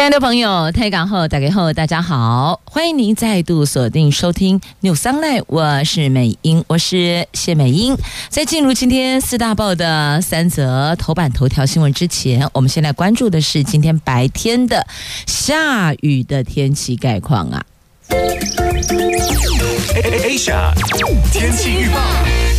亲爱的朋友，台港后打开后，大家好，欢迎您再度锁定收听 News Online，我是美英，我是谢美英。在进入今天四大报的三则头版头条新闻之前，我们先来关注的是今天白天的下雨的天气概况啊。Asia 天气预报。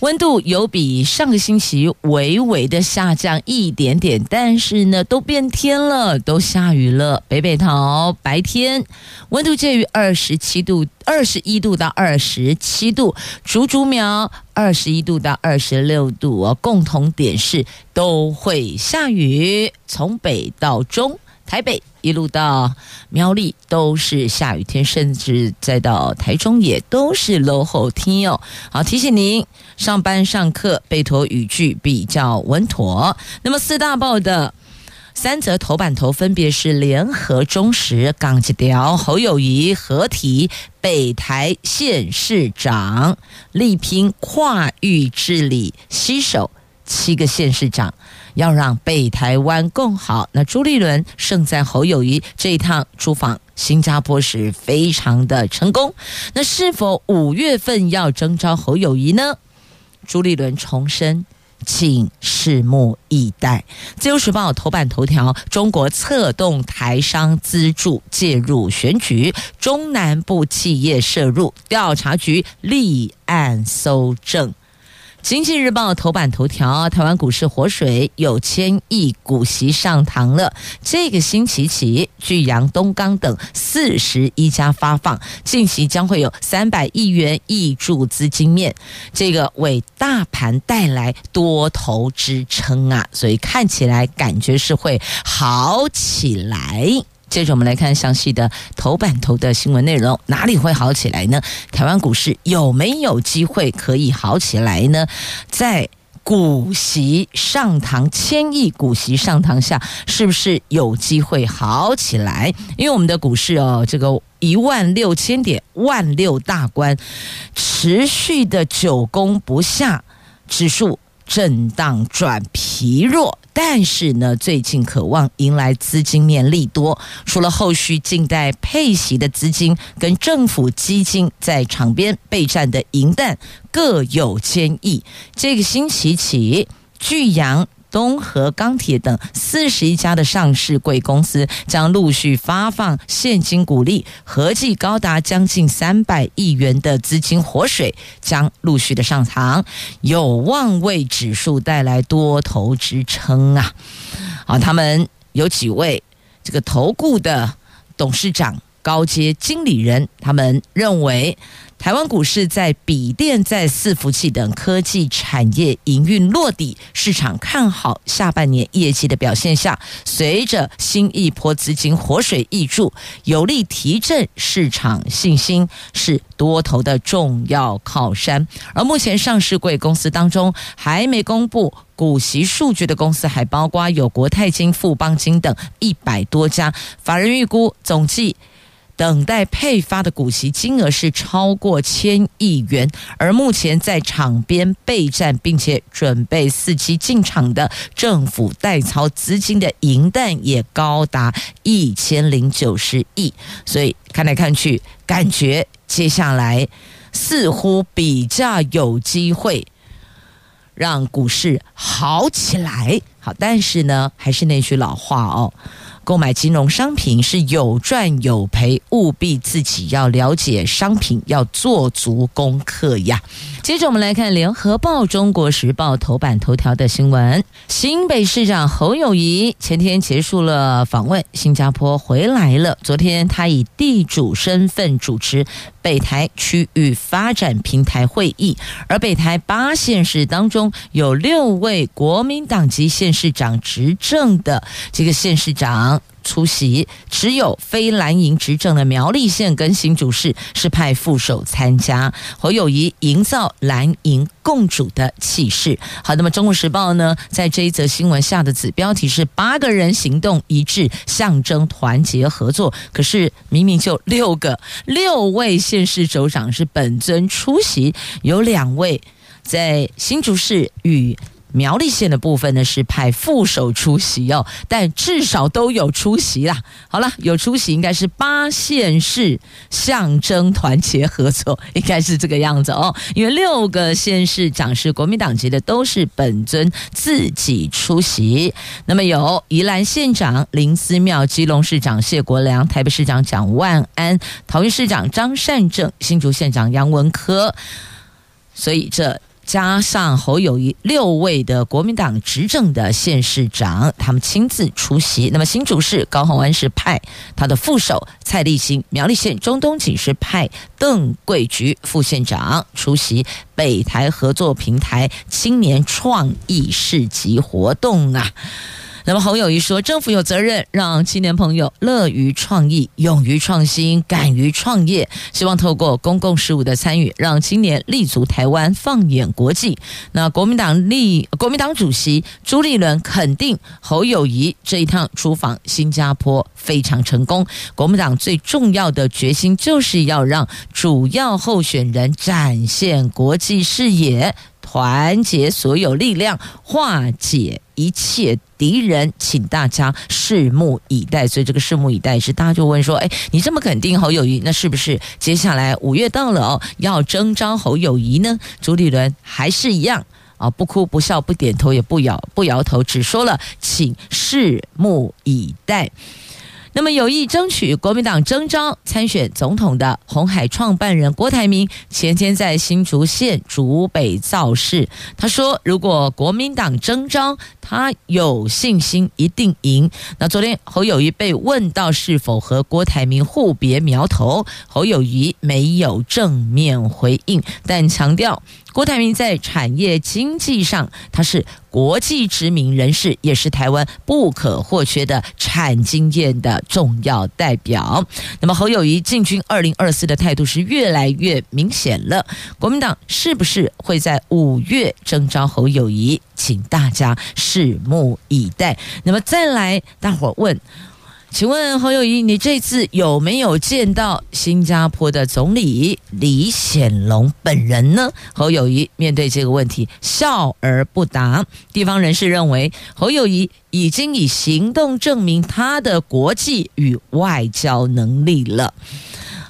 温度有比上个星期微微的下降一点点，但是呢，都变天了，都下雨了。北北桃白天温度介于二十七度、二十一度到二十七度，竹竹苗二十一度到二十六度哦。共同点是都会下雨，从北到中。台北一路到苗栗都是下雨天，甚至再到台中也都是落后天哦。好，提醒您上班上课备妥雨具比较稳妥。那么四大报的三则头版头分别是联合、中时、港吉条、侯友宜合体北台县市长力拼跨域治理，携手七个县市长。要让北台湾更好。那朱立伦胜在侯友宜这一趟出访新加坡时非常的成功。那是否五月份要征召侯友宜呢？朱立伦重申，请拭目以待。自由时报头版头条：中国策动台商资助介入选举，中南部企业涉入，调查局立案搜证。经济日报头版头条：台湾股市活水，有千亿股息上堂了。这个星期起，聚阳、东钢等四十一家发放，近期将会有三百亿元挹注资金面，这个为大盘带来多头支撑啊，所以看起来感觉是会好起来。接着我们来看详细的头版头的新闻内容，哪里会好起来呢？台湾股市有没有机会可以好起来呢？在股息上堂、千亿股息上堂下，是不是有机会好起来？因为我们的股市哦，这个一万六千点、万六大关，持续的久攻不下，指数震荡转疲弱。但是呢，最近渴望迎来资金面利多，除了后续静待配息的资金跟政府基金在场边备战的银弹各有千亿。这个星期起，巨阳、东和钢铁等四十一家的上市贵公司将陆续发放现金股利，合计高达将近三百亿元的资金活水将陆续的上场，有望为指数带来多头支撑啊！好，他们有几位这个投顾的董事长、高阶经理人，他们认为。台湾股市在笔电、在伺服器等科技产业营运落地，市场看好下半年业绩的表现下，随着新一波资金活水挹注，有力提振市场信心，是多头的重要靠山。而目前上市贵公司当中还没公布股息数据的公司，还包括有国泰金、富邦金等一百多家，法人预估总计。等待配发的股息金额是超过千亿元，而目前在场边备战并且准备伺机进场的政府代操资金的银弹也高达一千零九十亿，所以看来看去，感觉接下来似乎比较有机会让股市好起来。好，但是呢，还是那句老话哦。购买金融商品是有赚有赔，务必自己要了解商品，要做足功课呀。接着我们来看《联合报》《中国时报》头版头条的新闻：新北市长侯友谊前天结束了访问新加坡回来了。昨天他以地主身份主持北台区域发展平台会议，而北台八县市当中有六位国民党籍县市长执政的这个县市长。出席，只有非蓝营执政的苗栗县跟新竹市是派副手参加。侯友谊营造蓝营共主的气势。好，那么《中国时报》呢，在这一则新闻下的子标题是“八个人行动一致，象征团结合作”。可是明明就六个，六位县市首长是本尊出席，有两位在新竹市与。苗栗县的部分呢，是派副手出席哦，但至少都有出席啦。好了，有出席应该是八县市象征团结合作，应该是这个样子哦。因为六个县市长是国民党籍的，都是本尊自己出席。那么有宜兰县长林思妙、基隆市长谢国梁、台北市长蒋万安、桃园市长张善政、新竹县长杨文科，所以这。加上侯友谊六位的国民党执政的县市长，他们亲自出席。那么新主事高虹安是派他的副手蔡立新，苗栗县中东锦是派邓桂菊副县长出席北台合作平台青年创意市集活动啊。那么侯友谊说，政府有责任让青年朋友乐于创意、勇于创新、敢于创业，希望透过公共事务的参与，让青年立足台湾、放眼国际。那国民党立国民党主席朱立伦肯定侯友谊这一趟出访新加坡非常成功。国民党最重要的决心就是要让主要候选人展现国际视野。团结所有力量，化解一切敌人，请大家拭目以待。所以这个拭目以待是大家就问说：哎，你这么肯定侯友谊，那是不是接下来五月到了哦，要征召侯友谊呢？朱立伦还是一样啊，不哭不笑不点头也不摇不摇头，只说了请拭目以待。那么有意争取国民党征召参选总统的红海创办人郭台铭前天在新竹县竹北造势，他说：“如果国民党征召，他有信心一定赢。”那昨天侯友宜被问到是否和郭台铭互别苗头，侯友宜没有正面回应，但强调。郭台铭在产业经济上，他是国际知名人士，也是台湾不可或缺的产经验的重要代表。那么侯友谊进军二零二四的态度是越来越明显了。国民党是不是会在五月征召侯友谊？请大家拭目以待。那么再来，大伙问。请问侯友谊，你这次有没有见到新加坡的总理李显龙本人呢？侯友谊面对这个问题笑而不答。地方人士认为，侯友谊已经以行动证明他的国际与外交能力了。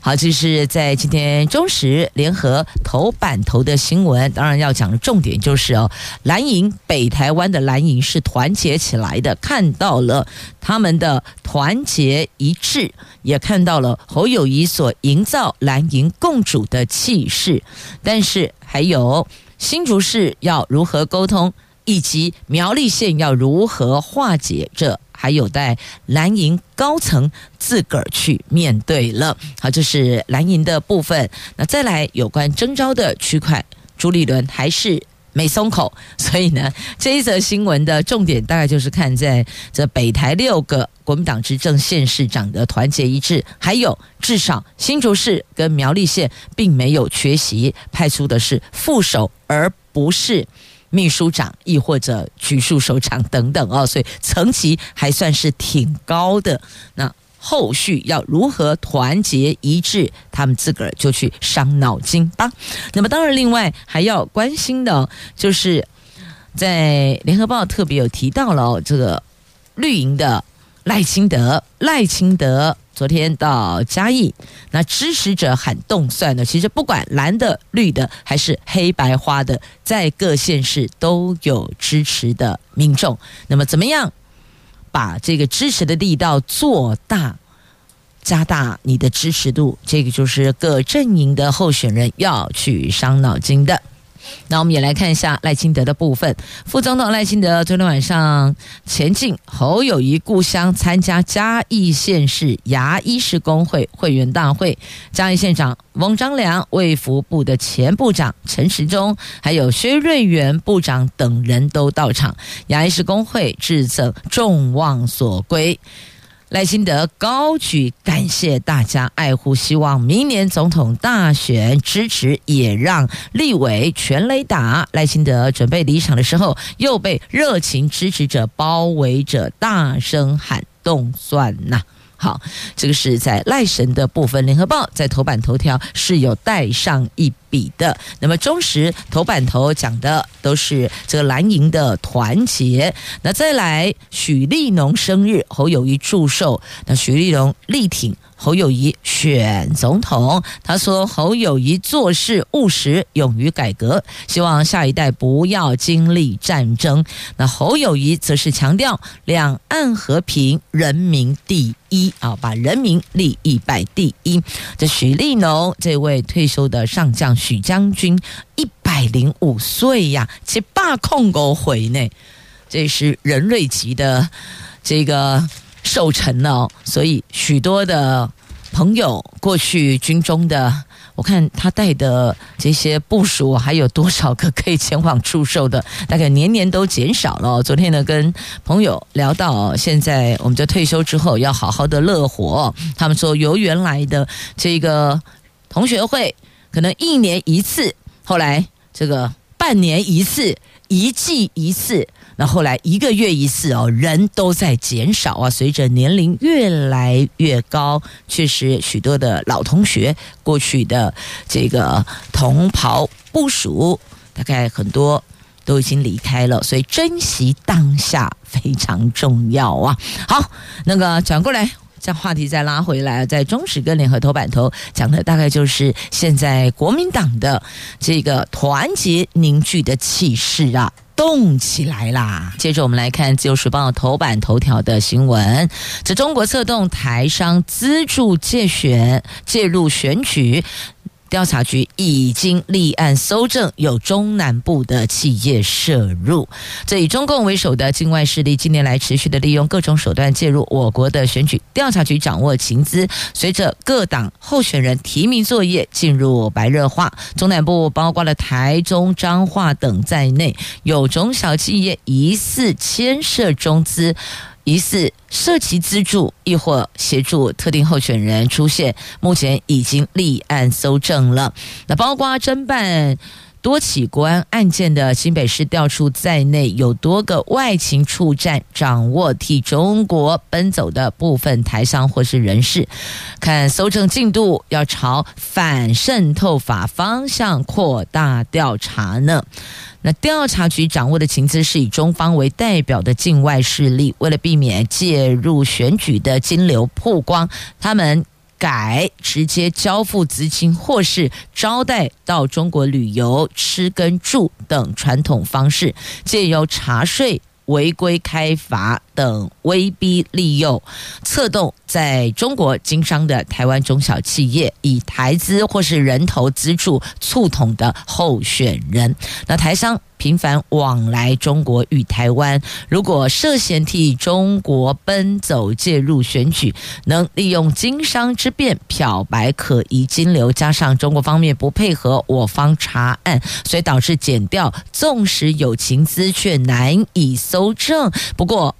好，这是在今天中时联合头版头的新闻。当然要讲的重点就是哦，蓝营北台湾的蓝营是团结起来的，看到了他们的团结一致，也看到了侯友谊所营造蓝营共主的气势。但是还有新竹市要如何沟通，以及苗栗县要如何化解这。还有待蓝营高层自个儿去面对了。好，这是蓝营的部分。那再来有关征召的区块，朱立伦还是没松口。所以呢，这一则新闻的重点大概就是看在这北台六个国民党执政县市长的团结一致，还有至少新竹市跟苗栗县并没有缺席，派出的是副手，而不是。秘书长，亦或者局处首长等等哦，所以层级还算是挺高的。那后续要如何团结一致，他们自个儿就去伤脑筋吧。那么当然，另外还要关心的，就是在联合报特别有提到了，这个绿营的赖清德，赖清德。昨天到嘉义，那支持者喊动算呢？其实不管蓝的、绿的还是黑白花的，在各县市都有支持的民众。那么怎么样把这个支持的力道做大，加大你的支持度？这个就是各阵营的候选人要去伤脑筋的。那我们也来看一下赖清德的部分。副总统赖清德昨天晚上前进侯友谊故乡，参加嘉义县市牙医师工会会员大会。嘉义县长翁章良、卫福部的前部长陈时中，还有薛瑞元部长等人都到场。牙医师工会致赠众望所归。赖清德高举感谢大家爱护，希望明年总统大选支持，也让立委全垒打。赖清德准备离场的时候，又被热情支持者包围着，大声喊动算呐。好，这个是在赖神的部分，联合报在头版头条是有带上一笔的。那么中时头版头讲的都是这个蓝营的团结。那再来许立农生日，侯友谊祝寿，那许立农力挺。侯友宜选总统，他说侯友宜做事务实，勇于改革，希望下一代不要经历战争。那侯友宜则是强调两岸和平，人民第一啊，把人民利益摆第一。这许立农这位退休的上将许将军，一百零五岁呀，七八控狗回呢，这是人瑞级的这个。寿辰了，所以许多的朋友过去军中的，我看他带的这些部属还有多少个可以前往祝寿的，大概年年都减少了。昨天呢，跟朋友聊到，现在我们就退休之后要好好的乐活。他们说，由原来的这个同学会可能一年一次，后来这个半年一次，一季一次。那后来一个月一次哦，人都在减少啊。随着年龄越来越高，确实许多的老同学过去的这个同袍部属，大概很多都已经离开了，所以珍惜当下非常重要啊。好，那个转过来，将话题再拉回来，在中时跟联合头版头讲的大概就是现在国民党的这个团结凝聚的气势啊。动起来啦！接着我们来看《自由时报》头版头条的新闻：这中国策动台商资助借选介入选举。调查局已经立案搜证，有中南部的企业涉入。这以中共为首的境外势力近年来持续的利用各种手段介入我国的选举。调查局掌握情资，随着各党候选人提名作业进入白热化，中南部包括了台中、彰化等在内，有中小企业疑似牵涉中资。疑似涉及资助，亦或协助特定候选人出现，目前已经立案搜证了。那包括侦办多起国安案件的新北市调处在内，有多个外勤处站掌握替中国奔走的部分台商或是人士，看搜证进度要朝反渗透法方向扩大调查呢。那调查局掌握的情资是以中方为代表的境外势力，为了避免介入选举的金流曝光，他们改直接交付资金，或是招待到中国旅游、吃跟住等传统方式，借由查税。违规开罚等威逼利诱，策动在中国经商的台湾中小企业，以台资或是人头资助促统的候选人。那台商频繁往来中国与台湾，如果涉嫌替中国奔走介入选举，能利用经商之便漂白可疑金流，加上中国方面不配合我方查案，所以导致剪掉，纵使有情资，却难以搜证。不过，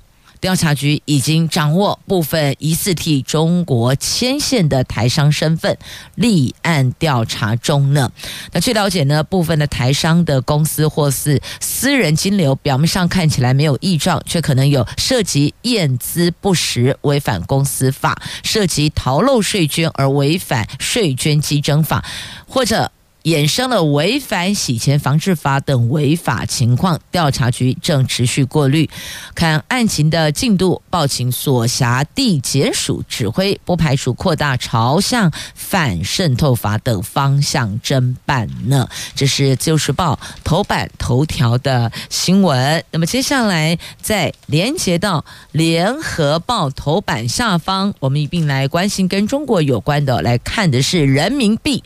调查局已经掌握部分疑似替中国牵线的台商身份，立案调查中呢。那据了解呢，部分的台商的公司或是私人金流，表面上看起来没有异状，却可能有涉及验资不实、违反公司法，涉及逃漏税捐而违反税捐稽征法，或者。衍生了违反洗钱防治法等违法情况，调查局正持续过滤，看案情的进度，报请所辖地检署指挥，不排除扩大朝向反渗透法等方向侦办呢。这是自由时报头版头条的新闻。那么接下来再连接到联合报头版下方，我们一并来关心跟中国有关的，来看的是人民币。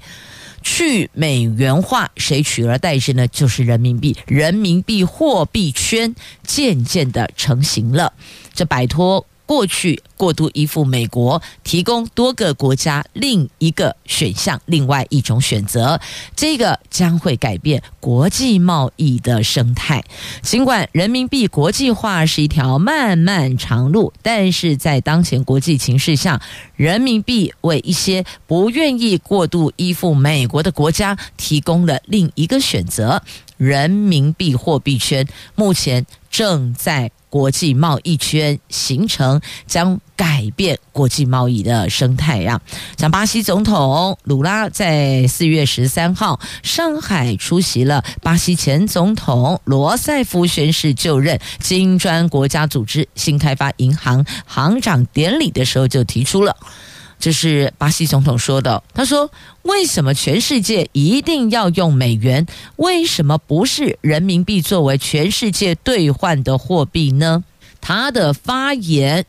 去美元化，谁取而代之呢？就是人民币，人民币货币圈渐渐的成型了。这摆脱过去过度依附美国，提供多个国家另一个选项，另外一种选择。这个将会改变国际贸易的生态。尽管人民币国际化是一条漫漫长路，但是在当前国际情势下，人民币为一些不愿意过度依附美国的国家提供了另一个选择。人民币货币圈目前正在国际贸易圈形成，将改变国际贸易的生态呀。像巴西总统鲁拉在四月十三号上海出席了巴西前总统罗塞夫宣誓就任金砖国家组织新开发银行行长典礼的时候，就提出了。这是巴西总统说的。他说：“为什么全世界一定要用美元？为什么不是人民币作为全世界兑换的货币呢？”他的发言。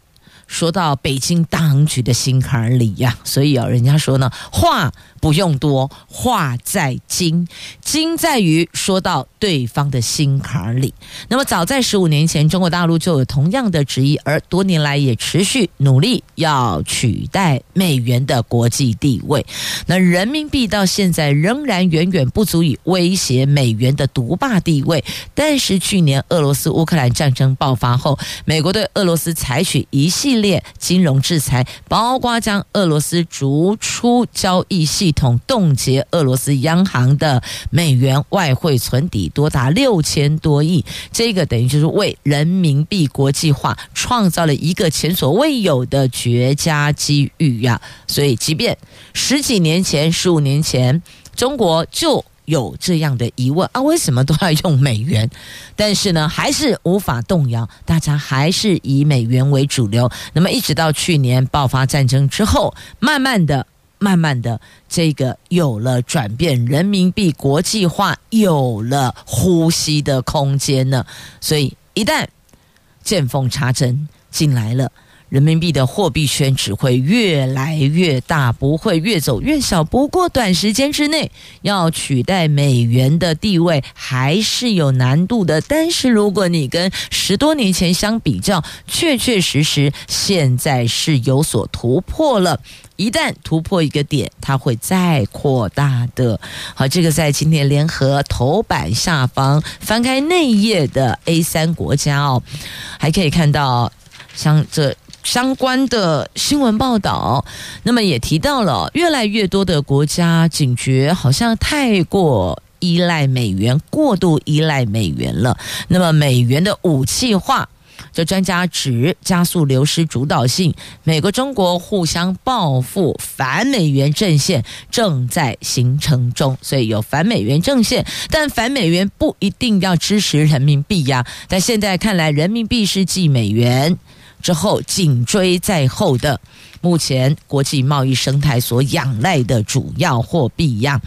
说到北京当局的心坎里呀，所以啊，人家说呢，话不用多，话在精，精在于说到对方的心坎里。那么，早在十五年前，中国大陆就有同样的质疑，而多年来也持续努力要取代美元的国际地位。那人民币到现在仍然远远不足以威胁美元的独霸地位。但是去年俄罗斯乌克兰战争爆发后，美国对俄罗斯采取一系列金融制裁，包括将俄罗斯逐出交易系统，冻结俄罗斯央行的美元外汇存底多达六千多亿。这个等于就是为人民币国际化创造了一个前所未有的绝佳机遇呀！所以，即便十几年前、十五年前，中国就有这样的疑问啊，为什么都要用美元？但是呢，还是无法动摇，大家还是以美元为主流。那么，一直到去年爆发战争之后，慢慢的、慢慢的，这个有了转变，人民币国际化有了呼吸的空间呢。所以，一旦见缝插针进来了。人民币的货币圈只会越来越大，不会越走越小。不过短时间之内要取代美元的地位还是有难度的。但是如果你跟十多年前相比较，确确实实现在是有所突破了。一旦突破一个点，它会再扩大的。好，这个在今天联合头版下方翻开内页的 A 三国家哦，还可以看到像这。相关的新闻报道，那么也提到了越来越多的国家警觉，好像太过依赖美元，过度依赖美元了。那么美元的武器化，这专家指加速流失主导性，美国、中国互相报复，反美元阵线正在形成中。所以有反美元阵线，但反美元不一定要支持人民币呀。但现在看来，人民币是继美元。之后紧追在后的，目前国际贸易生态所仰赖的主要货币一样，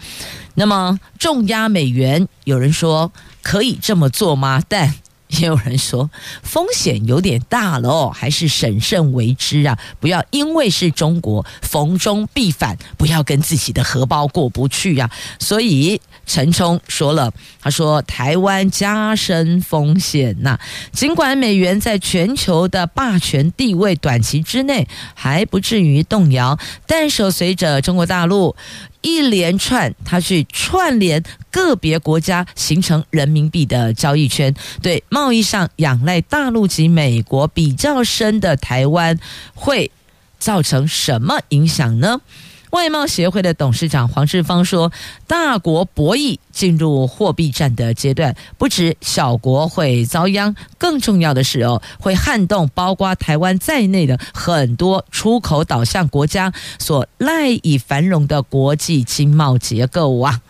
那么重压美元，有人说可以这么做吗？但也有人说风险有点大了哦，还是审慎为之啊！不要因为是中国逢中必反，不要跟自己的荷包过不去呀、啊。所以陈冲说了，他说台湾加深风险呐、尽管美元在全球的霸权地位短期之内还不至于动摇，但是随着中国大陆。一连串，他去串联个别国家，形成人民币的交易圈，对贸易上仰赖大陆及美国比较深的台湾，会造成什么影响呢？外贸协会的董事长黄志芳说：“大国博弈进入货币战的阶段，不止小国会遭殃，更重要的是哦，会撼动包括台湾在内的很多出口导向国家所赖以繁荣的国际经贸结构啊。”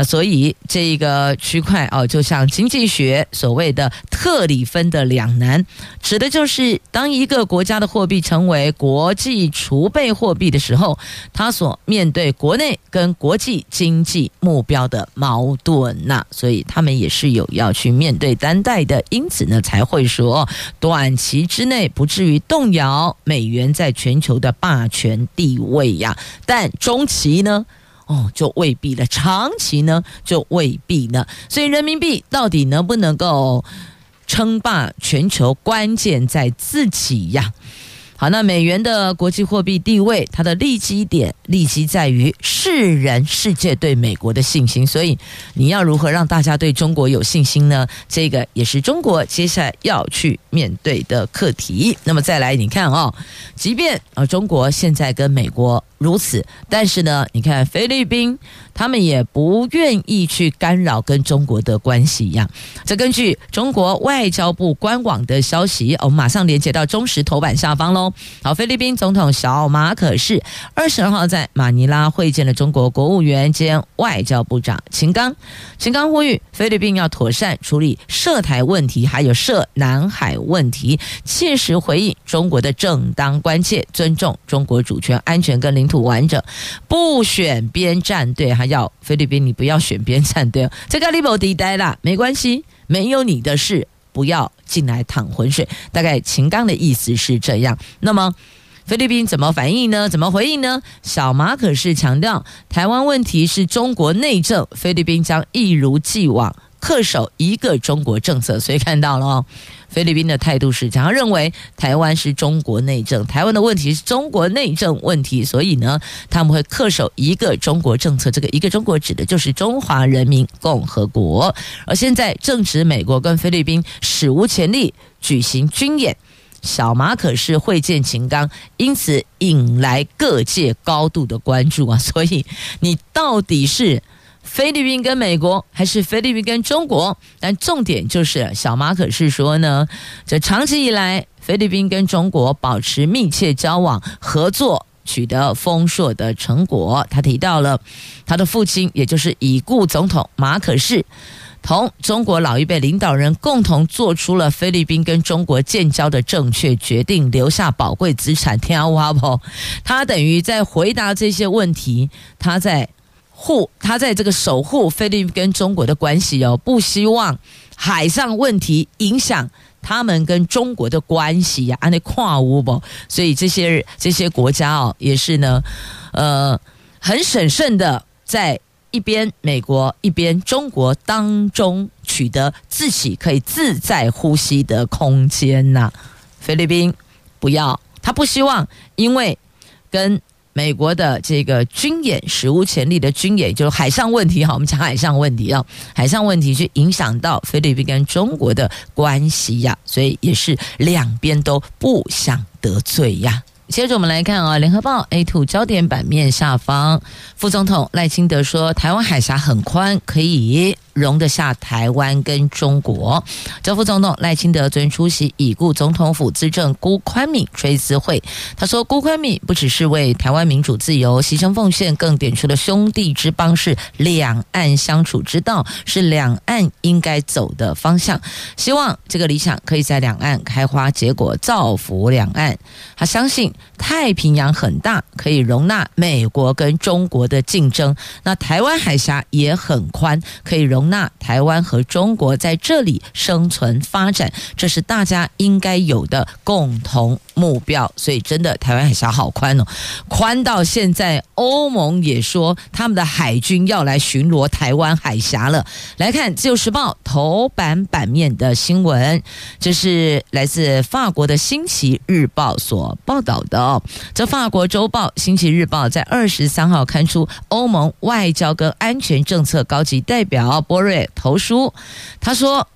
那所以这个区块哦，就像经济学所谓的特里芬的两难，指的就是当一个国家的货币成为国际储备货币的时候，它所面对国内跟国际经济目标的矛盾呐、啊，所以他们也是有要去面对担待的，因此呢才会说短期之内不至于动摇美元在全球的霸权地位呀，但中期呢？哦，就未必了。长期呢，就未必了。所以，人民币到底能不能够称霸全球，关键在自己呀。好，那美元的国际货币地位，它的利基点利基在于世人世界对美国的信心，所以你要如何让大家对中国有信心呢？这个也是中国接下来要去面对的课题。那么再来，你看哦，即便啊，中国现在跟美国。如此，但是呢，你看菲律宾，他们也不愿意去干扰跟中国的关系一样。这根据中国外交部官网的消息，我们马上连接到中时头版下方喽。好，菲律宾总统小马可是二十二号在马尼拉会见了中国国务院兼外交部长秦刚。秦刚呼吁菲律宾要妥善处理涉台问题，还有涉南海问题，切实回应中国的正当关切，尊重中国主权、安全跟领土完整，不选边站队，还要菲律宾，你不要选边站队，这个你无地带啦，没关系，没有你的事，不要进来淌浑水。大概秦刚的意思是这样。那么菲律宾怎么反应呢？怎么回应呢？小马可是强调，台湾问题是中国内政，菲律宾将一如既往。恪守一个中国政策，所以看到了哦，菲律宾的态度是这样，认为台湾是中国内政，台湾的问题是中国内政问题，所以呢，他们会恪守一个中国政策。这个一个中国指的就是中华人民共和国。而现在正值美国跟菲律宾史无前例举行军演，小马可是会见秦刚，因此引来各界高度的关注啊。所以你到底是？菲律宾跟美国，还是菲律宾跟中国？但重点就是小马可是说呢，这长期以来，菲律宾跟中国保持密切交往、合作，取得丰硕的成果。他提到了他的父亲，也就是已故总统马可仕，同中国老一辈领导人共同做出了菲律宾跟中国建交的正确决定，留下宝贵资产。天啊，哇不，他等于在回答这些问题，他在。护他在这个守护菲律宾跟中国的关系哦，不希望海上问题影响他们跟中国的关系呀，安内跨乌不？所以这些这些国家哦，也是呢，呃，很审慎的在一边美国一边中国当中取得自己可以自在呼吸的空间呐。菲律宾不要，他不希望因为跟。美国的这个军演史无前例的军演，就是海上问题哈，我们讲海上问题啊，海上问题去影响到菲律宾跟中国的关系呀，所以也是两边都不想得罪呀。接着我们来看啊，《联合报》A2 焦点版面下方，副总统赖清德说，台湾海峡很宽，可以。容得下台湾跟中国。这副总统赖清德昨天出席已故总统府资政辜宽敏追思会，他说：“辜宽敏不只是为台湾民主自由牺牲奉献，更点出了兄弟之邦是两岸相处之道，是两岸应该走的方向。希望这个理想可以在两岸开花结果，造福两岸。他相信太平洋很大，可以容纳美国跟中国的竞争。那台湾海峡也很宽，可以容。”容纳台湾和中国在这里生存发展，这是大家应该有的共同目标。所以，真的台湾海峡好宽哦，宽到现在欧盟也说他们的海军要来巡逻台湾海峡了。来看《自由时报》头版版面的新闻，这是来自法国的《星期日报》所报道的哦。这法国周报《星期日报》在二十三号刊出欧盟外交跟安全政策高级代表波瑞投书，他说：“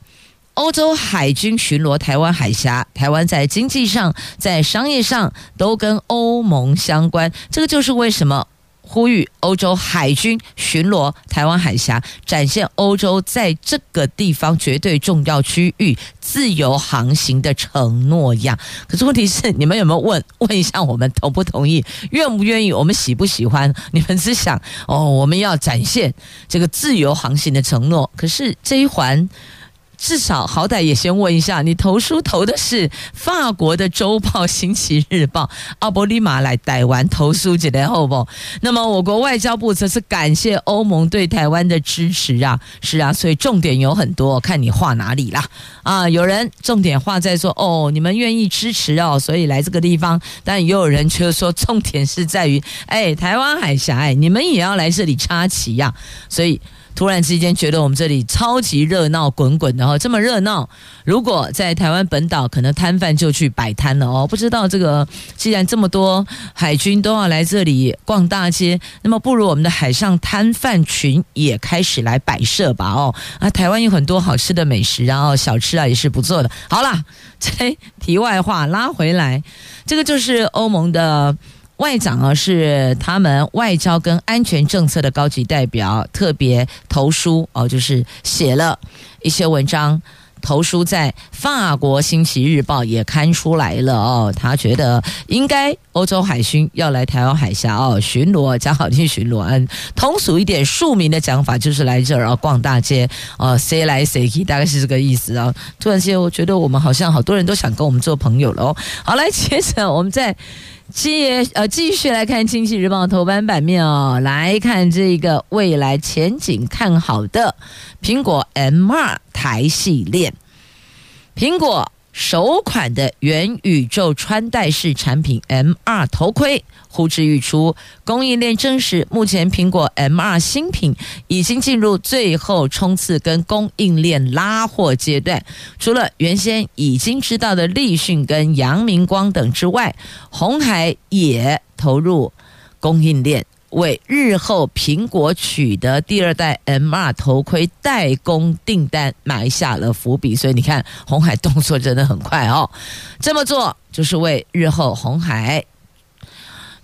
欧洲海军巡逻台湾海峡，台湾在经济上、在商业上都跟欧盟相关。这个就是为什么。”呼吁欧洲海军巡逻台湾海峡，展现欧洲在这个地方绝对重要区域自由航行的承诺一样。可是问题是，你们有没有问问一下我们同不同意，愿不愿意，我们喜不喜欢？你们只想哦，我们要展现这个自由航行的承诺。可是这一环。至少好歹也先问一下，你投书投的是法国的周报《星期日报》，阿波利马来台湾投书几年后不？那么我国外交部则是感谢欧盟对台湾的支持啊，是啊，所以重点有很多，看你画哪里啦啊！有人重点画在说哦，你们愿意支持哦，所以来这个地方，但也有人却说重点是在于，哎，台湾海峡，哎，你们也要来这里插旗呀，所以。突然之间觉得我们这里超级热闹滚滚的哦，这么热闹，如果在台湾本岛，可能摊贩就去摆摊了哦。不知道这个，既然这么多海军都要来这里逛大街，那么不如我们的海上摊贩群也开始来摆设吧哦。啊，台湾有很多好吃的美食，然后小吃啊也是不错的。好啦，这题外话拉回来，这个就是欧盟的。外长啊，是他们外交跟安全政策的高级代表，特别投书哦，就是写了一些文章，投书在法国《星期日报》也刊出来了哦。他觉得应该欧洲海军要来台湾海峡哦巡逻，讲好听巡逻，嗯，通俗一点庶民的讲法就是来这儿啊逛大街哦，谁来谁去，大概是这个意思啊。突然间，我觉得我们好像好多人都想跟我们做朋友了哦。好，来接着我们再。接呃，继续来看《经济日报》头版版面哦，来看这个未来前景看好的苹果 M 二台系列，苹果。首款的元宇宙穿戴式产品 M2 头盔呼之欲出，供应链证实，目前苹果 M2 新品已经进入最后冲刺跟供应链拉货阶段。除了原先已经知道的立讯跟阳明光等之外，鸿海也投入供应链。为日后苹果取得第二代 M2 头盔代工订单埋下了伏笔，所以你看红海动作真的很快哦。这么做就是为日后红海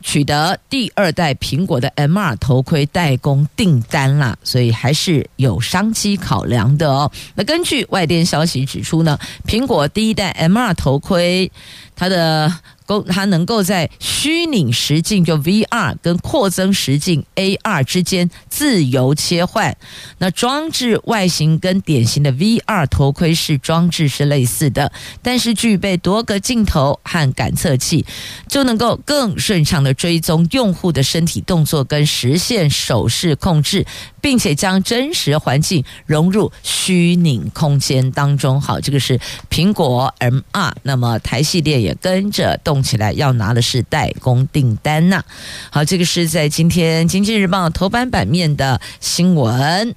取得第二代苹果的 M2 头盔代工订单啦，所以还是有商机考量的哦。那根据外电消息指出呢，苹果第一代 M2 头盔它的功。它能够在虚拟实境就 VR 跟扩增实境 AR 之间自由切换。那装置外形跟典型的 VR 头盔式装置是类似的，但是具备多个镜头和感测器，就能够更顺畅的追踪用户的身体动作跟实现手势控制，并且将真实环境融入虚拟空间当中。好，这个是苹果 M2，那么台系列也跟着动起来要拿的是代工订单呐、好，这个是在今天《经济日报》头版版面的新闻。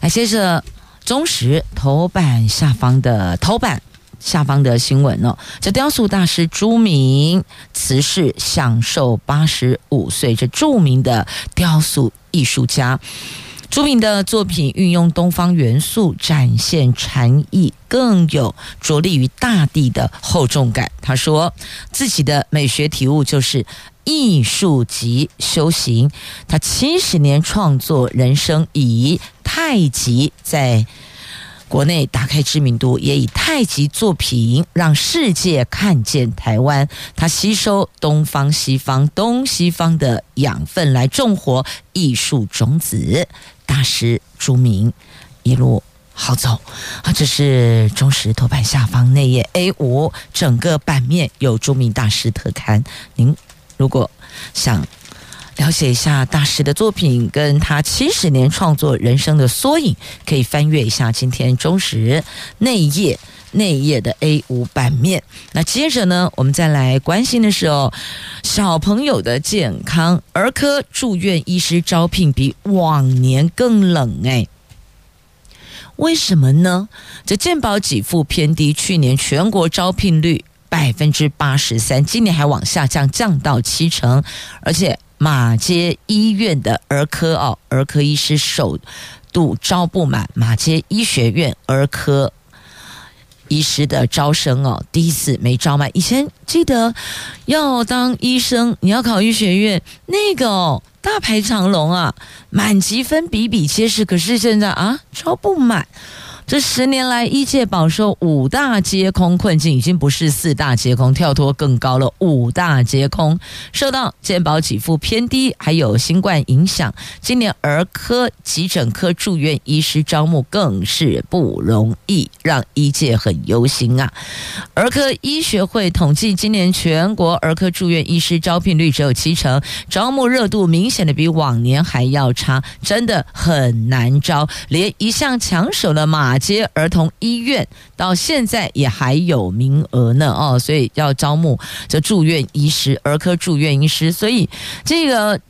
来，接着中时头版下方的头版下方的新闻哦。这雕塑大师朱铭辞世，享寿八十五岁。这著名的雕塑艺术家。朱铭的作品运用东方元素，展现禅意，更有着力于大地的厚重感。他说自己的美学体悟就是艺术及修行。他七十年创作人生，以太极在国内打开知名度，也以太极作品让世界看见台湾。他吸收东方、西方、东西方的养分来种活艺术种子。大师朱明一路好走啊！这是中石头版下方内页 A 五，整个版面有朱铭大师特刊。您如果想了解一下大师的作品，跟他七十年创作人生的缩影，可以翻阅一下今天中时内页内页的 A 五版面。那接着呢，我们再来关心的是哦。小朋友的健康，儿科住院医师招聘比往年更冷哎，为什么呢？这健保给付偏低，去年全国招聘率百分之八十三，今年还往下降，降到七成，而且马街医院的儿科哦，儿科医师首度招不满，马街医学院儿科。医师的招生哦，第一次没招满。以前记得要当医生，你要考医学院，那个哦，大排长龙啊，满级分比比皆是。可是现在啊，招不满。这十年来，医界饱受五大皆空困境，已经不是四大皆空，跳脱更高了。五大皆空，受到健保给付偏低，还有新冠影响，今年儿科急诊科住院医师招募更是不容易，让医界很忧心啊。儿科医学会统计，今年全国儿科住院医师招聘率只有七成，招募热度明显的比往年还要差，真的很难招，连一向抢手的马。接儿童医院到现在也还有名额呢哦，所以要招募这住院医师、儿科住院医师，所以这个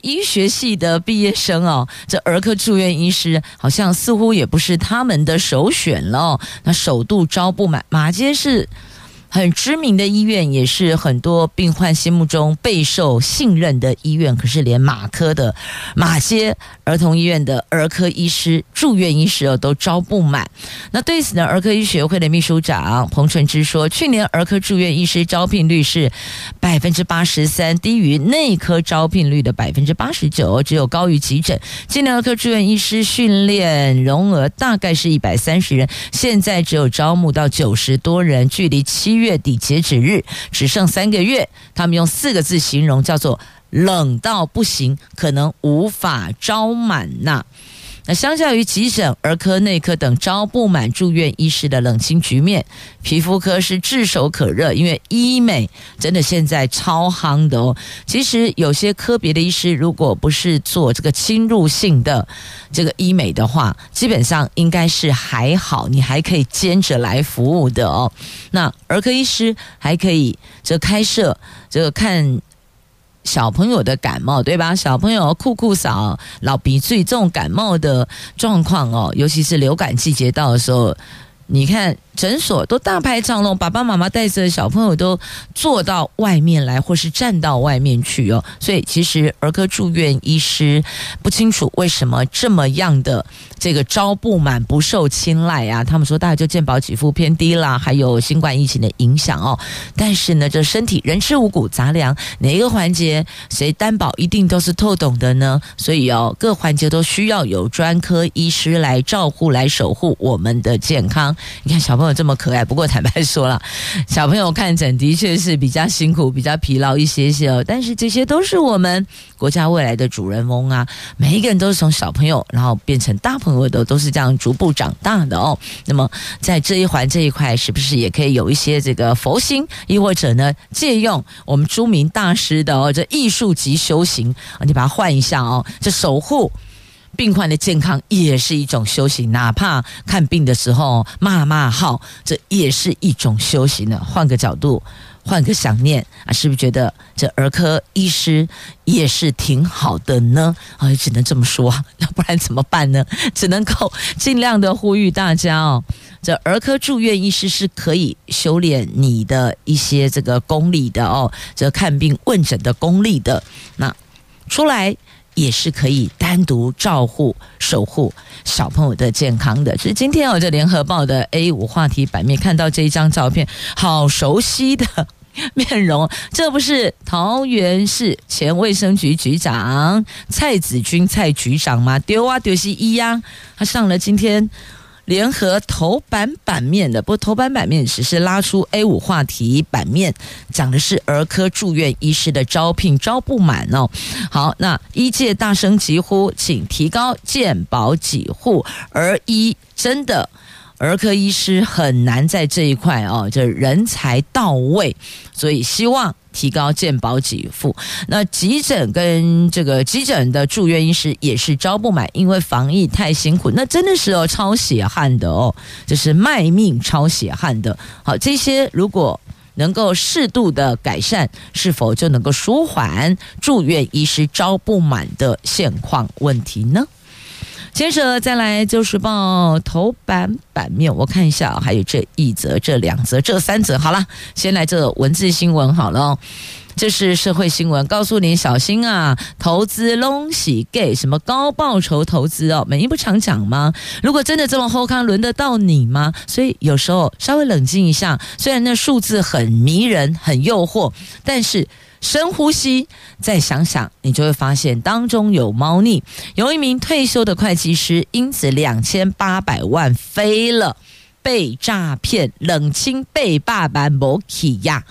医学系的毕业生哦，这儿科住院医师好像似乎也不是他们的首选了哦。那首度招不满，马街是。很知名的医院，也是很多病患心目中备受信任的医院。可是，连马科的马歇儿童医院的儿科医师、住院医师哦，都招不满。那对此呢，儿科医学会的秘书长彭纯之说，去年儿科住院医师招聘率是百分之八十三，低于内科招聘率的百分之八十九，只有高于急诊。今年儿科住院医师训练容额大概是一百三十人，现在只有招募到九十多人，距离七月底截止日只剩三个月，他们用四个字形容，叫做“冷到不行”，可能无法招满呐。那相较于急诊、儿科、内科等招不满住院医师的冷清局面，皮肤科是炙手可热，因为医美真的现在超夯的哦。其实有些科别的医师，如果不是做这个侵入性的这个医美的话，基本上应该是还好，你还可以兼着来服务的哦。那儿科医师还可以这开设这个看。小朋友的感冒，对吧？小朋友酷酷嗓、老鼻涕这种感冒的状况哦，尤其是流感季节到的时候，你看。诊所都大排长龙，爸爸妈妈带着小朋友都坐到外面来，或是站到外面去哦。所以其实儿科住院医师不清楚为什么这么样的这个招不满、不受青睐啊。他们说大概就健保给付偏低啦，还有新冠疫情的影响哦。但是呢，这身体人吃五谷杂粮，哪一个环节谁担保一定都是透懂的呢？所以哦，各环节都需要有专科医师来照顾、来守护我们的健康。你看小朋友。这么可爱，不过坦白说了，小朋友看诊的确是比较辛苦、比较疲劳一些些哦。但是这些都是我们国家未来的主人翁啊！每一个人都是从小朋友，然后变成大朋友的，都是这样逐步长大的哦。那么在这一环这一块，是不是也可以有一些这个佛心，亦或者呢，借用我们诸明大师的哦，这艺术级修行，你把它换一下哦，这守护。病患的健康也是一种修行，哪怕看病的时候骂骂号，这也是一种修行呢。换个角度，换个想念啊，是不是觉得这儿科医师也是挺好的呢？啊，也只能这么说，要不然怎么办呢？只能够尽量的呼吁大家哦，这儿科住院医师是可以修炼你的一些这个功力的哦，这看病问诊的功力的。那出来。也是可以单独照护、守护小朋友的健康的。所以今天我在联合报的 A 五话题版面看到这一张照片，好熟悉的面容，这不是桃园市前卫生局局长蔡子君蔡局长吗？丢啊丢西一呀，他上了今天。联合头版版面的，不头版版面只是拉出 A 五话题版面，讲的是儿科住院医师的招聘招不满哦。好，那医界大声疾呼，请提高健保给付，儿医真的。儿科医师很难在这一块哦，就人才到位，所以希望提高健保给付。那急诊跟这个急诊的住院医师也是招不满，因为防疫太辛苦，那真的是哦超血汗的哦，就是卖命超血汗的。好，这些如果能够适度的改善，是否就能够舒缓住院医师招不满的现况问题呢？接着再来就是报头版版面，我看一下，还有这一则、这两则、这三则。好了，先来这文字新闻好了。这是社会新闻，告诉你小心啊，投资拢喜给什么高报酬投资哦，美英不常讲吗？如果真的这么后康，轮得到你吗？所以有时候稍微冷静一下，虽然那数字很迷人、很诱惑，但是。深呼吸，再想想，你就会发现当中有猫腻。有一名退休的会计师，因此两千八百万飞了，被诈骗，冷清被爸爸摩起呀。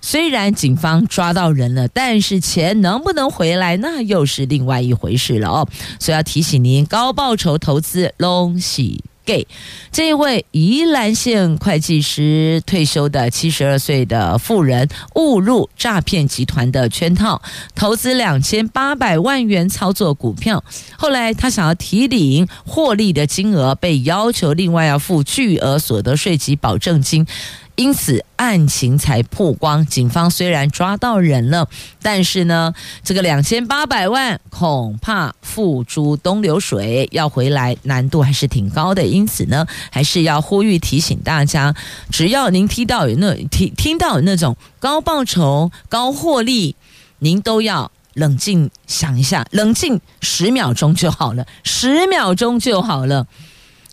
虽然警方抓到人了，但是钱能不能回来，那又是另外一回事了哦。所以要提醒您，高报酬投资拢是。给。这一位宜兰县会计师退休的七十二岁的妇人误入诈骗集团的圈套，投资两千八百万元操作股票，后来他想要提领获利的金额，被要求另外要付巨额所得税及保证金，因此案情才曝光。警方虽然抓到人了，但是呢，这个两千八百万恐怕付诸东流水，要回来难度还是挺高的。因此呢，还是要呼吁提醒大家，只要您听到有那听听到有那种高报酬、高获利，您都要。冷静想一下，冷静十秒钟就好了，十秒钟就好了。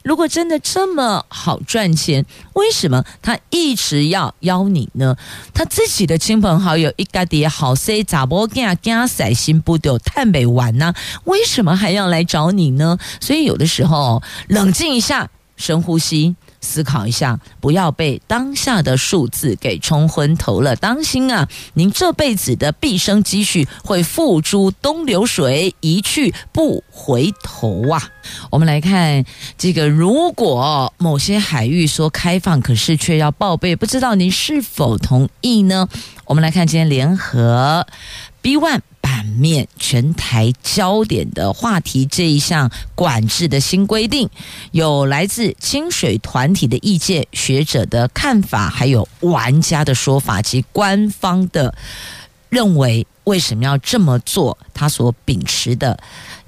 如果真的这么好赚钱，为什么他一直要邀你呢？他自己的亲朋好友一家的好些杂波干干塞心不丢探北玩呢？为什么还要来找你呢？所以有的时候冷静一下，深呼吸。思考一下，不要被当下的数字给冲昏头了。当心啊，您这辈子的毕生积蓄会付诸东流水，一去不回头啊！我们来看这个，如果某些海域说开放，可是却要报备，不知道您是否同意呢？我们来看今天联合 B One。版面全台焦点的话题，这一项管制的新规定，有来自清水团体的意见、学者的看法，还有玩家的说法及官方的认为，为什么要这么做？他所秉持的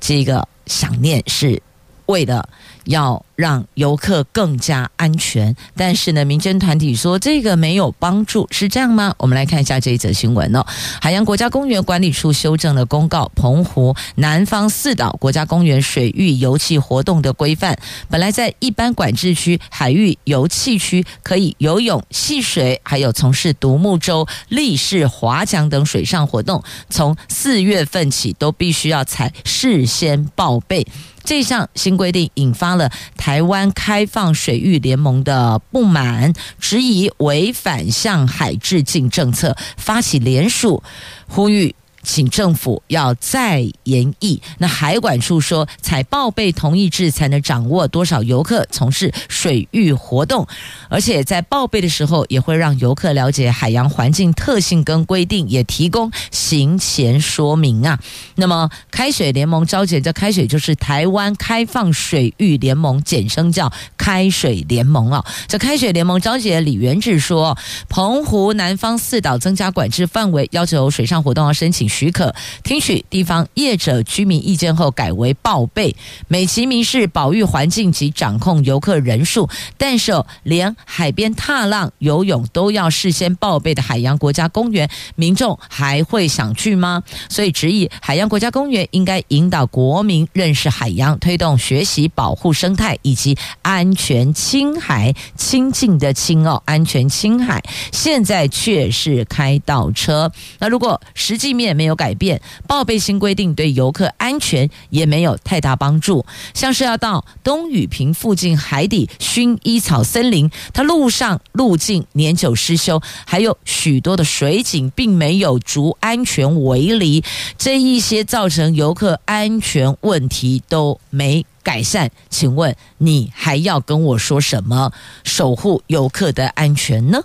这个想念，是为了要。让游客更加安全，但是呢，民间团体说这个没有帮助，是这样吗？我们来看一下这一则新闻哦。海洋国家公园管理处修正了公告，澎湖南方四岛国家公园水域游憩活动的规范，本来在一般管制区海域游憩区可以游泳、戏水，还有从事独木舟、立式划桨等水上活动，从四月份起都必须要采事先报备。这项新规定引发了台湾开放水域联盟的不满，质疑违反向海致敬政策，发起联署，呼吁。请政府要再研议。那海管处说，采报备同意制才能掌握多少游客从事水域活动，而且在报备的时候也会让游客了解海洋环境特性跟规定，也提供行前说明啊。那么开水联盟召集，这开水就是台湾开放水域联盟，简称叫开水联盟啊。这开水联盟召集的李元志说，澎湖南方四岛增加管制范围，要求水上活动要申请。许可听取地方业者居民意见后，改为报备，美其名是保育环境及掌控游客人数。但是，连海边踏浪、游泳都要事先报备的海洋国家公园，民众还会想去吗？所以，质疑海洋国家公园应该引导国民认识海洋，推动学习保护生态以及安全亲海、亲近的亲哦，安全亲海。现在却是开倒车。那如果实际面，没有改变，报备新规定对游客安全也没有太大帮助。像是要到东雨坪附近海底薰衣草森林，它路上路径年久失修，还有许多的水井并没有足安全围篱，这一些造成游客安全问题都没改善，请问你还要跟我说什么守护游客的安全呢？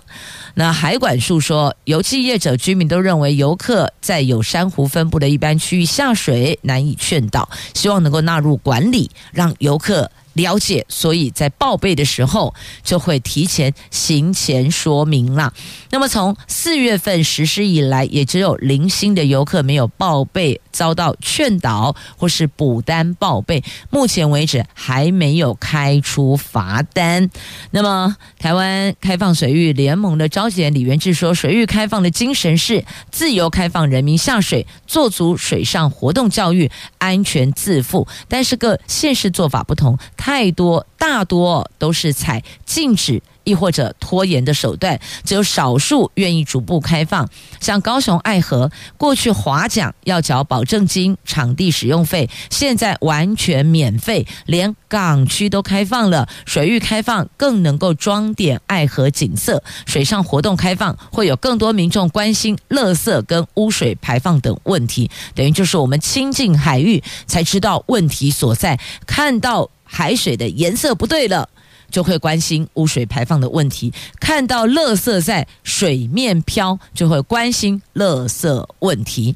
那海管处说，游戏业者居民都认为游客在有珊瑚分布的一般区域下水难以劝导，希望能够纳入管理，让游客。了解，所以在报备的时候就会提前行前说明了。那么从四月份实施以来，也只有零星的游客没有报备，遭到劝导或是补单报备。目前为止还没有开出罚单。那么台湾开放水域联盟的召集人李元志说：“水域开放的精神是自由开放，人民下水，做足水上活动教育，安全自负。但是各县市做法不同。”太多，大多都是采禁止。亦或者拖延的手段，只有少数愿意逐步开放。像高雄爱河，过去划桨要缴保证金、场地使用费，现在完全免费，连港区都开放了，水域开放更能够装点爱河景色。水上活动开放，会有更多民众关心垃圾跟污水排放等问题，等于就是我们亲近海域才知道问题所在，看到海水的颜色不对了。就会关心污水排放的问题，看到垃圾在水面飘，就会关心垃圾问题。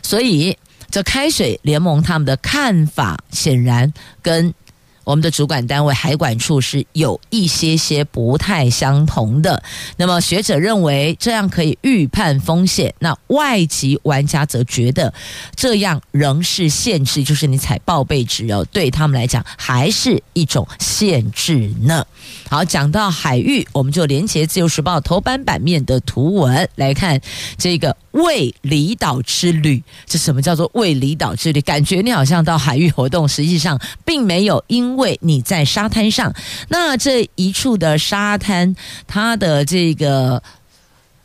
所以，这开水联盟他们的看法显然跟我们的主管单位海管处是有一些些不太相同的。那么学者认为这样可以预判风险，那外籍玩家则觉得这样仍是限制，就是你采报备值哦，对他们来讲还是一种限制呢。好，讲到海域，我们就连接自由时报头版版面的图文来看这个为离岛之旅。这什么叫做为离岛之旅？感觉你好像到海域活动，实际上并没有，因为你在沙滩上。那这一处的沙滩，它的这个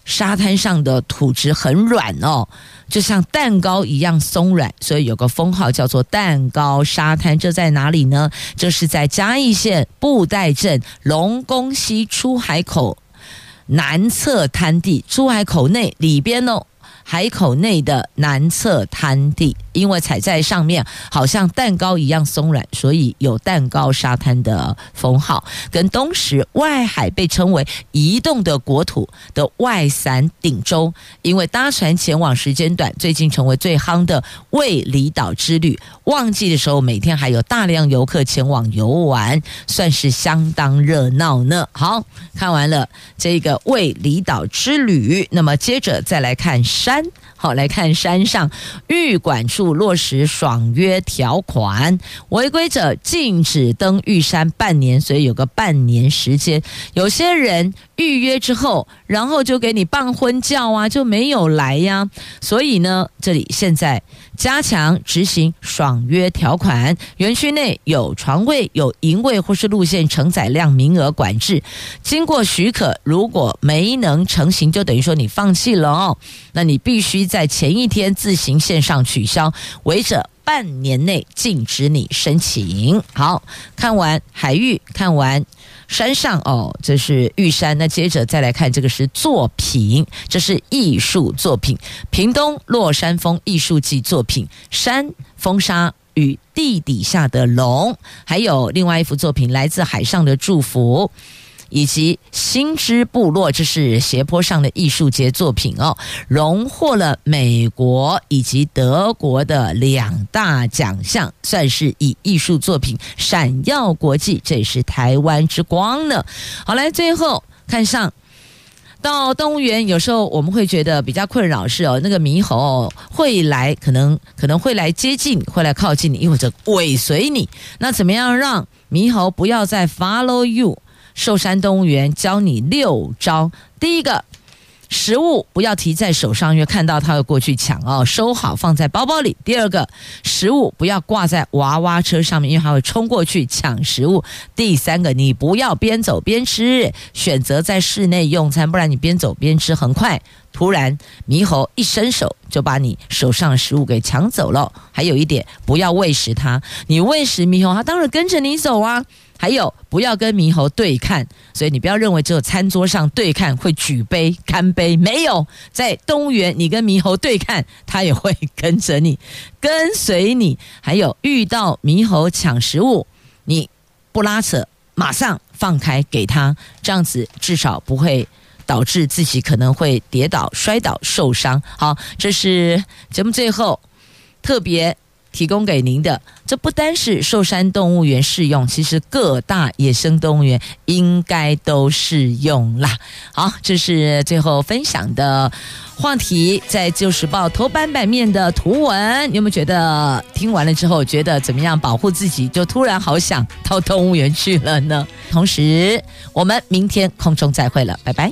沙滩上的土质很软哦。就像蛋糕一样松软，所以有个封号叫做“蛋糕沙滩”。这在哪里呢？这是在嘉义县布袋镇龙宫溪出海口南侧滩地，出海口内里边哦。海口内的南侧滩地，因为踩在上面好像蛋糕一样松软，所以有蛋糕沙滩的封号。跟东石外海被称为移动的国土的外伞顶洲，因为搭船前往时间短，最近成为最夯的为离岛之旅。旺季的时候，每天还有大量游客前往游玩，算是相当热闹呢。好，看完了这个为离岛之旅，那么接着再来看山。好，来看山上玉管处落实爽约条款，违规者禁止登玉山半年，所以有个半年时间。有些人预约之后，然后就给你办婚教啊，就没有来呀。所以呢，这里现在。加强执行爽约条款，园区内有床位、有营位或是路线承载量名额管制，经过许可，如果没能成行，就等于说你放弃了哦。那你必须在前一天自行线上取消，违者半年内禁止你申请。好，看完海域，看完。山上哦，这是玉山。那接着再来看，这个是作品，这是艺术作品。屏东落山风艺术季作品，山风沙与地底下的龙，还有另外一幅作品，来自海上的祝福。以及新知部落，这是斜坡上的艺术节作品哦，荣获了美国以及德国的两大奖项，算是以艺术作品闪耀国际，这也是台湾之光呢。好，来最后看上到动物园，有时候我们会觉得比较困扰是哦，那个猕猴会来，可能可能会来接近，会来靠近你，或者尾随你。那怎么样让猕猴不要再 follow you？寿山动物园教你六招。第一个，食物不要提在手上，因为看到它会过去抢哦，收好放在包包里。第二个，食物不要挂在娃娃车上面，因为它会冲过去抢食物。第三个，你不要边走边吃，选择在室内用餐，不然你边走边吃，很快突然猕猴一伸手就把你手上的食物给抢走了。还有一点，不要喂食它，你喂食猕猴，它当然跟着你走啊。还有，不要跟猕猴对看，所以你不要认为只有餐桌上对看会举杯干杯，没有，在动物园你跟猕猴对看，它也会跟着你，跟随你。还有遇到猕猴抢食物，你不拉扯，马上放开给它，这样子至少不会导致自己可能会跌倒、摔倒、受伤。好，这是节目最后特别。提供给您的，这不单是寿山动物园适用，其实各大野生动物园应该都适用啦。好，这是最后分享的话题，在《旧时报》头版版面的图文，你有没有觉得听完了之后觉得怎么样？保护自己，就突然好想到动物园去了呢？同时，我们明天空中再会了，拜拜。